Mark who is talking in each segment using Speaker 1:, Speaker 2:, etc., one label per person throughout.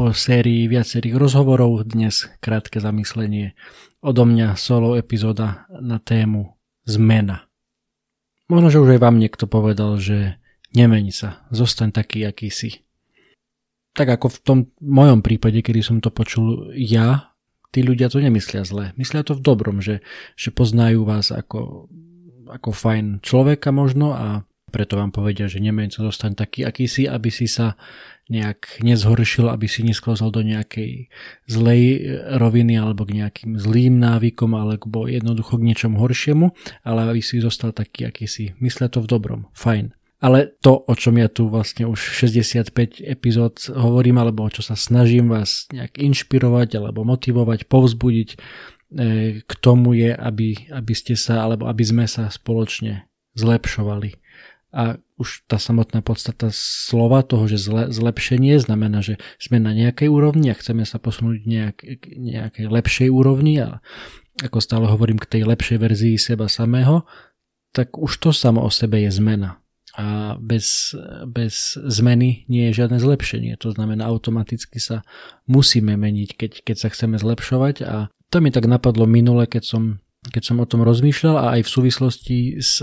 Speaker 1: Po sérii viacerých rozhovorov dnes krátke zamyslenie odo mňa solo epizóda na tému zmena. Možno, že už aj vám niekto povedal, že nemeni sa, zostaň taký, aký si tak ako v tom mojom prípade, kedy som to počul ja, tí ľudia to nemyslia zle. Myslia to v dobrom, že, že poznajú vás ako, ako fajn človeka možno a preto vám povedia, že nemeň sa zostaň taký, aký si, aby si sa nejak nezhoršil, aby si nesklzol do nejakej zlej roviny alebo k nejakým zlým návykom alebo jednoducho k niečomu horšiemu, ale aby si zostal taký, aký si. Myslia to v dobrom. Fajn. Ale to, o čom ja tu vlastne už 65 epizód hovorím, alebo o čo sa snažím vás nejak inšpirovať, alebo motivovať, povzbudiť e, k tomu je, aby, aby ste sa, alebo aby sme sa spoločne zlepšovali. A už tá samotná podstata slova toho, že zle, zlepšenie znamená, že sme na nejakej úrovni a chceme sa posunúť nejak, nejakej lepšej úrovni a ako stále hovorím k tej lepšej verzii seba samého, tak už to samo o sebe je zmena a bez, bez zmeny nie je žiadne zlepšenie. To znamená, automaticky sa musíme meniť, keď, keď sa chceme zlepšovať a to mi tak napadlo minule, keď som, keď som o tom rozmýšľal a aj v súvislosti s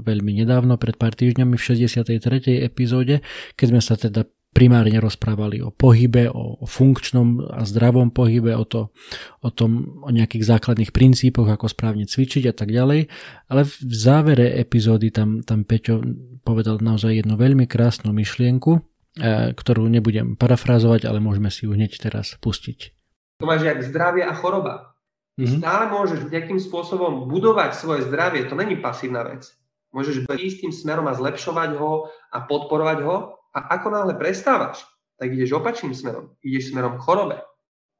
Speaker 1: veľmi nedávno, pred pár týždňami v 63. epizóde, keď sme sa teda primárne rozprávali o pohybe, o, funkčnom a zdravom pohybe, o, to, o tom, o nejakých základných princípoch, ako správne cvičiť a tak ďalej. Ale v závere epizódy tam, tam Peťo povedal naozaj jednu veľmi krásnu myšlienku, e, ktorú nebudem parafrázovať, ale môžeme si ju hneď teraz pustiť.
Speaker 2: To máš jak zdravie a choroba. Mm-hmm. stále môžeš nejakým spôsobom budovať svoje zdravie, to není pasívna vec. Môžeš ísť tým smerom a zlepšovať ho a podporovať ho, a ako náhle prestávaš, tak ideš opačným smerom. Ideš smerom k chorobe.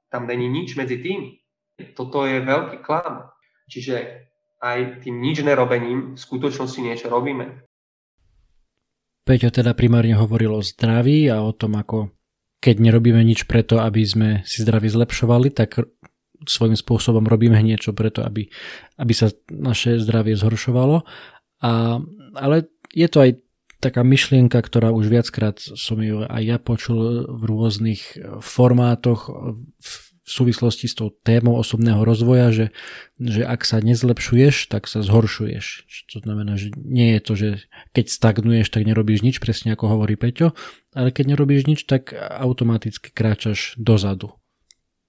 Speaker 2: Tam není nič medzi tým. Toto je veľký klam. Čiže aj tým nič nerobením v skutočnosti niečo robíme.
Speaker 1: Peťo teda primárne hovoril o zdraví a o tom, ako keď nerobíme nič preto, aby sme si zdraví zlepšovali, tak svojím spôsobom robíme niečo preto, aby, aby sa naše zdravie zhoršovalo. A, ale je to aj taká myšlienka, ktorá už viackrát som ju aj ja počul v rôznych formátoch v súvislosti s tou témou osobného rozvoja, že, že ak sa nezlepšuješ, tak sa zhoršuješ. To znamená, že nie je to, že keď stagnuješ, tak nerobíš nič, presne ako hovorí Peťo, ale keď nerobíš nič, tak automaticky kráčaš dozadu.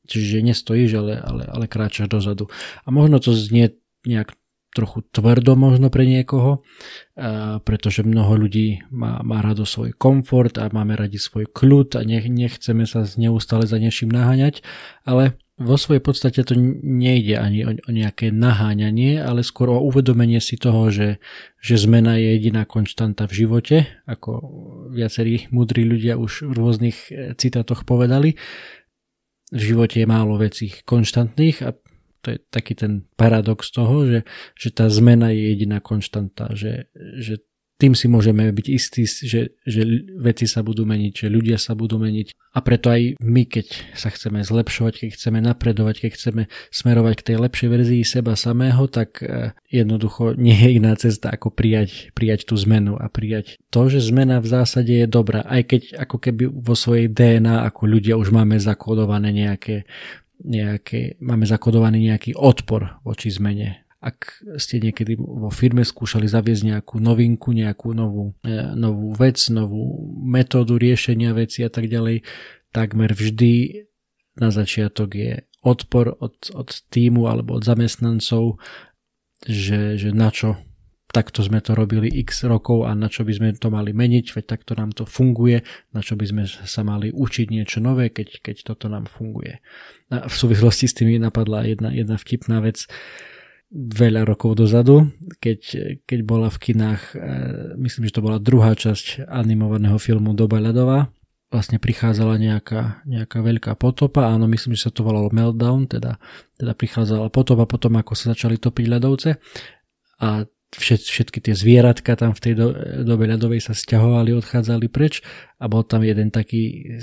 Speaker 1: Čiže nestojíš, ale, ale, ale kráčaš dozadu. A možno to znie nejak trochu tvrdo možno pre niekoho, pretože mnoho ľudí má, má rado svoj komfort a máme radi svoj kľud a nech, nechceme sa neustále za niečím naháňať, ale vo svojej podstate to nejde ani o, o nejaké naháňanie, ale skôr o uvedomenie si toho, že, že zmena je jediná konštanta v živote, ako viacerí múdri ľudia už v rôznych e, citátoch povedali. V živote je málo vecí konštantných a to je taký ten paradox toho, že, že tá zmena je jediná konštanta, že, že tým si môžeme byť istí, že, že veci sa budú meniť, že ľudia sa budú meniť. A preto aj my, keď sa chceme zlepšovať, keď chceme napredovať, keď chceme smerovať k tej lepšej verzii seba samého, tak e, jednoducho nie je iná cesta ako prijať, prijať tú zmenu a prijať to, že zmena v zásade je dobrá, aj keď ako keby vo svojej DNA ako ľudia už máme zakodované nejaké nejaké, máme zakodovaný nejaký odpor voči zmene. Ak ste niekedy vo firme skúšali zaviesť nejakú novinku, nejakú novú, e, novú vec, novú metódu riešenia veci a tak ďalej, takmer vždy na začiatok je odpor od, od týmu alebo od zamestnancov, že, že na čo takto sme to robili x rokov a na čo by sme to mali meniť, veď takto nám to funguje, na čo by sme sa mali učiť niečo nové, keď, keď toto nám funguje. A v súvislosti s tým napadla jedna, jedna vtipná vec. Veľa rokov dozadu, keď, keď bola v kinách, e, myslím, že to bola druhá časť animovaného filmu Doba ľadová, vlastne prichádzala nejaká, nejaká veľká potopa, áno, myslím, že sa to volalo Meltdown, teda, teda prichádzala potopa potom, ako sa začali topiť ľadovce. A všet, všetky tie zvieratka tam v tej do, dobe ľadovej sa stiahovali, odchádzali preč a bol tam jeden taký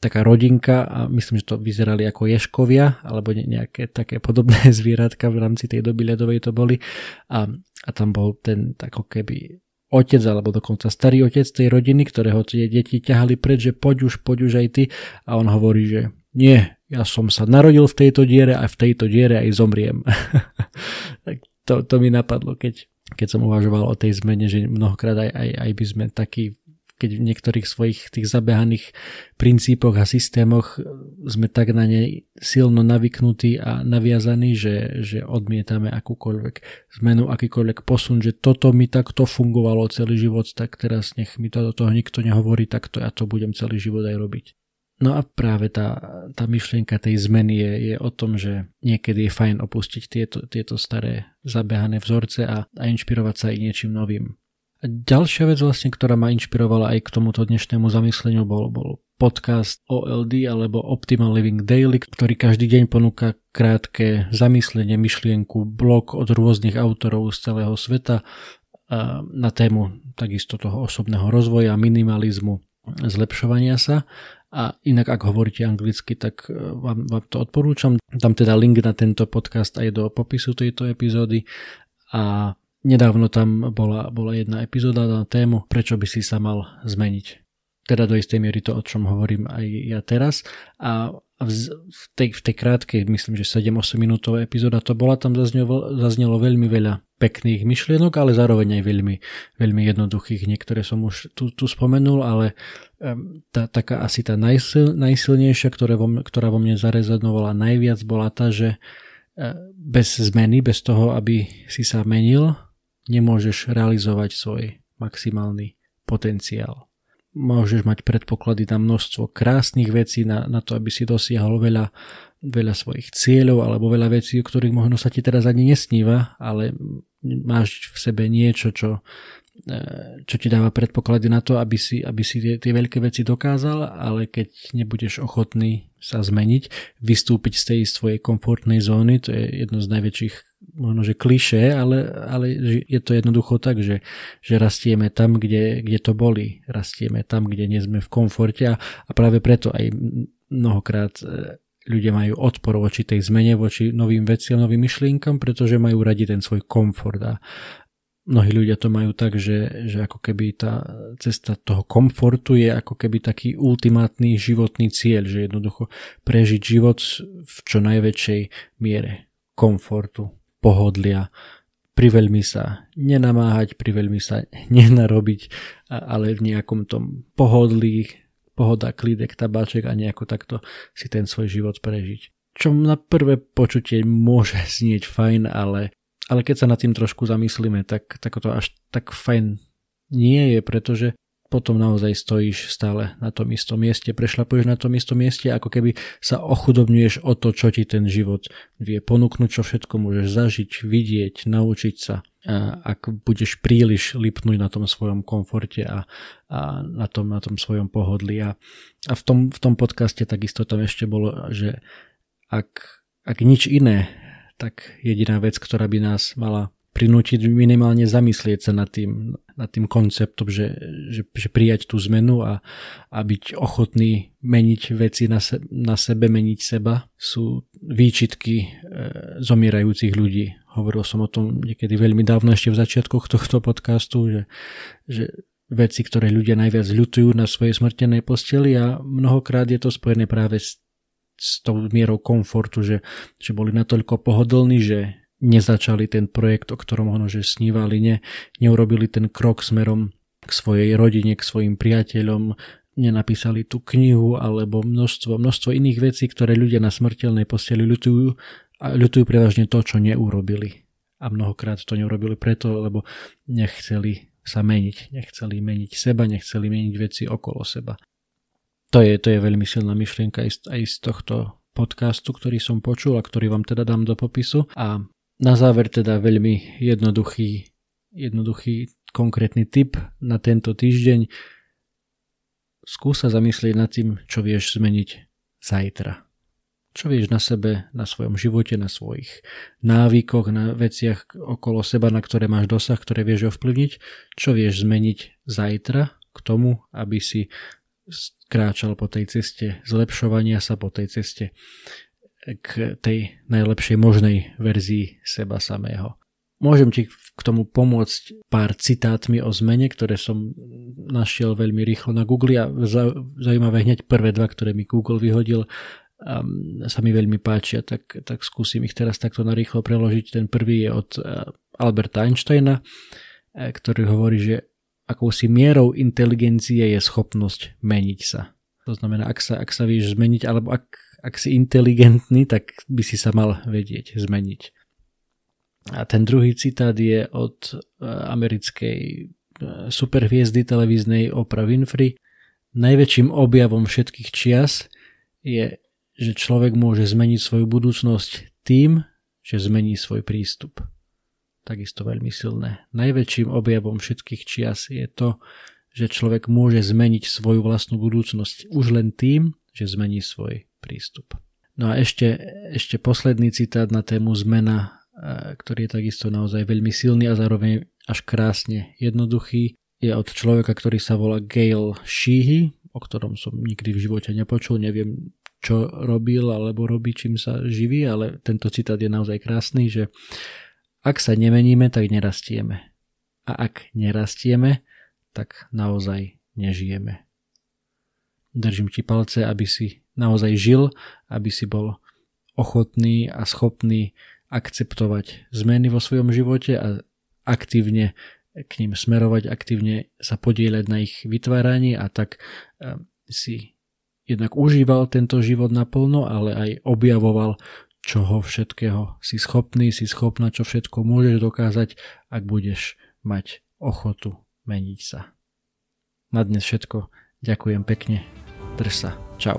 Speaker 1: taká rodinka a myslím, že to vyzerali ako ješkovia alebo nejaké také podobné zvieratka v rámci tej doby ľadovej to boli a, a tam bol ten ako keby otec alebo dokonca starý otec tej rodiny, ktorého tie deti ťahali preč, že poď už, poď už aj ty a on hovorí, že nie, ja som sa narodil v tejto diere a v tejto diere aj zomriem. tak to, to mi napadlo, keď, keď som uvažoval o tej zmene, že mnohokrát aj, aj, aj by sme takí keď v niektorých svojich tých zabehaných princípoch a systémoch sme tak na ne silno navyknutí a naviazaní, že, že odmietame akúkoľvek zmenu, akýkoľvek posun, že toto mi takto fungovalo celý život, tak teraz nech mi to do toho nikto nehovorí, tak to ja to budem celý život aj robiť. No a práve tá, tá myšlienka tej zmeny je, je o tom, že niekedy je fajn opustiť tieto, tieto staré zabehané vzorce a, a inšpirovať sa aj niečím novým. A ďalšia vec vlastne, ktorá ma inšpirovala aj k tomuto dnešnému zamysleniu bol, bol podcast OLD alebo Optimal Living Daily, ktorý každý deň ponúka krátke zamyslenie, myšlienku, blog od rôznych autorov z celého sveta na tému takisto toho osobného rozvoja, minimalizmu, zlepšovania sa a inak, ak hovoríte anglicky, tak e, vám, vám to odporúčam. Dám teda link na tento podcast aj do popisu tejto epizódy a nedávno tam bola, bola jedna epizóda na tému, prečo by si sa mal zmeniť. Teda do istej miery to, o čom hovorím aj ja teraz. A v tej, v tej krátkej, myslím, že 7-8 minútová epizóda to bola, tam zaznelo, zaznelo veľmi veľa pekných myšlienok, ale zároveň aj veľmi, veľmi jednoduchých. Niektoré som už tu, tu spomenul, ale tá, taká asi tá najsil, najsilnejšia, ktoré vo, ktorá vo mne zarezonovala najviac, bola tá, že e, bez zmeny, bez toho, aby si sa menil, nemôžeš realizovať svoj maximálny potenciál. Môžeš mať predpoklady na množstvo krásnych vecí, na, na to, aby si dosiahol veľa, veľa svojich cieľov alebo veľa vecí, o ktorých možno sa ti teraz ani nesníva, ale máš v sebe niečo, čo, e, čo ti dáva predpoklady na to, aby si, aby si tie, tie veľké veci dokázal, ale keď nebudeš ochotný sa zmeniť, vystúpiť z tej svojej komfortnej zóny, to je jedno z najväčších možno, že kliše, ale, ale je to jednoducho tak, že, že rastieme tam, kde, kde to boli. Rastieme tam, kde nie sme v komforte a, a práve preto aj mnohokrát e, ľudia majú odpor voči tej zmene, voči novým veciam, novým myšlienkam, pretože majú radi ten svoj komfort a mnohí ľudia to majú tak, že, že ako keby tá cesta toho komfortu je ako keby taký ultimátny životný cieľ, že jednoducho prežiť život v čo najväčšej miere komfortu, pohodlia, priveľmi sa nenamáhať, priveľmi sa nenarobiť, ale v nejakom tom pohodlí, pohoda, klídek, tabáček a nejako takto si ten svoj život prežiť. Čo na prvé počutie môže znieť fajn, ale, ale keď sa nad tým trošku zamyslíme, tak, tak to až tak fajn nie je, pretože potom naozaj stojíš stále na tom istom mieste, prešlapuješ na tom istom mieste, ako keby sa ochudobňuješ o to, čo ti ten život vie ponúknuť, čo všetko môžeš zažiť, vidieť, naučiť sa. A ak budeš príliš lipnúť na tom svojom komforte a, a na, tom, na tom svojom pohodli. A, a v, tom, v tom podcaste takisto tam ešte bolo, že ak, ak nič iné, tak jediná vec, ktorá by nás mala prinútiť minimálne zamyslieť sa nad tým, nad tým konceptom, že, že, že prijať tú zmenu a, a byť ochotný meniť veci na, se, na sebe, meniť seba, sú výčitky e, zomierajúcich ľudí. Hovoril som o tom niekedy veľmi dávno ešte v začiatkoch tohto podcastu, že, že veci, ktoré ľudia najviac ľutujú na svojej smrtenej posteli a mnohokrát je to spojené práve s, s tou mierou komfortu, že, že boli natoľko pohodlní, že nezačali ten projekt, o ktorom možno že snívali, ne, neurobili ten krok smerom k svojej rodine, k svojim priateľom, nenapísali tú knihu alebo množstvo, množstvo iných vecí, ktoré ľudia na smrteľnej posteli ľutujú a ľutujú prevažne to, čo neurobili. A mnohokrát to neurobili preto, lebo nechceli sa meniť, nechceli meniť seba, nechceli meniť veci okolo seba. To je, to je veľmi silná myšlienka aj z tohto podcastu, ktorý som počul a ktorý vám teda dám do popisu. A na záver teda veľmi jednoduchý, jednoduchý konkrétny tip na tento týždeň skús sa zamyslieť nad tým, čo vieš zmeniť zajtra. Čo vieš na sebe, na svojom živote, na svojich návykoch, na veciach okolo seba, na ktoré máš dosah, ktoré vieš ovplyvniť, čo vieš zmeniť zajtra k tomu, aby si kráčal po tej ceste zlepšovania sa, po tej ceste k tej najlepšej možnej verzii seba samého. Môžem ti k tomu pomôcť pár citátmi o zmene, ktoré som našiel veľmi rýchlo na Google a zaujímavé hneď prvé dva, ktoré mi Google vyhodil, sa mi veľmi páčia, tak, tak skúsim ich teraz takto narýchlo preložiť. Ten prvý je od Alberta Einsteina, ktorý hovorí, že akousi mierou inteligencie je schopnosť meniť sa. To znamená, ak sa, ak sa vieš zmeniť, alebo ak, ak si inteligentný, tak by si sa mal vedieť zmeniť. A ten druhý citát je od e, americkej e, superhviezdy televíznej Oprah Winfrey. Najväčším objavom všetkých čias je, že človek môže zmeniť svoju budúcnosť tým, že zmení svoj prístup. Takisto veľmi silné. Najväčším objavom všetkých čias je to, že človek môže zmeniť svoju vlastnú budúcnosť už len tým, že zmení svoj prístup. No a ešte, ešte posledný citát na tému zmena ktorý je takisto naozaj veľmi silný a zároveň až krásne jednoduchý. Je od človeka, ktorý sa volá Gail Sheehy, o ktorom som nikdy v živote nepočul, neviem čo robil alebo robí, čím sa živí, ale tento citát je naozaj krásny, že ak sa nemeníme, tak nerastieme. A ak nerastieme, tak naozaj nežijeme. Držím ti palce, aby si naozaj žil, aby si bol ochotný a schopný akceptovať zmeny vo svojom živote a aktívne k ním smerovať, aktívne sa podieľať na ich vytváraní a tak eh, si jednak užíval tento život naplno, ale aj objavoval, čoho všetkého si schopný, si schopná, čo všetko môžeš dokázať, ak budeš mať ochotu meniť sa. Na dnes všetko. Ďakujem pekne. Drž. Čau.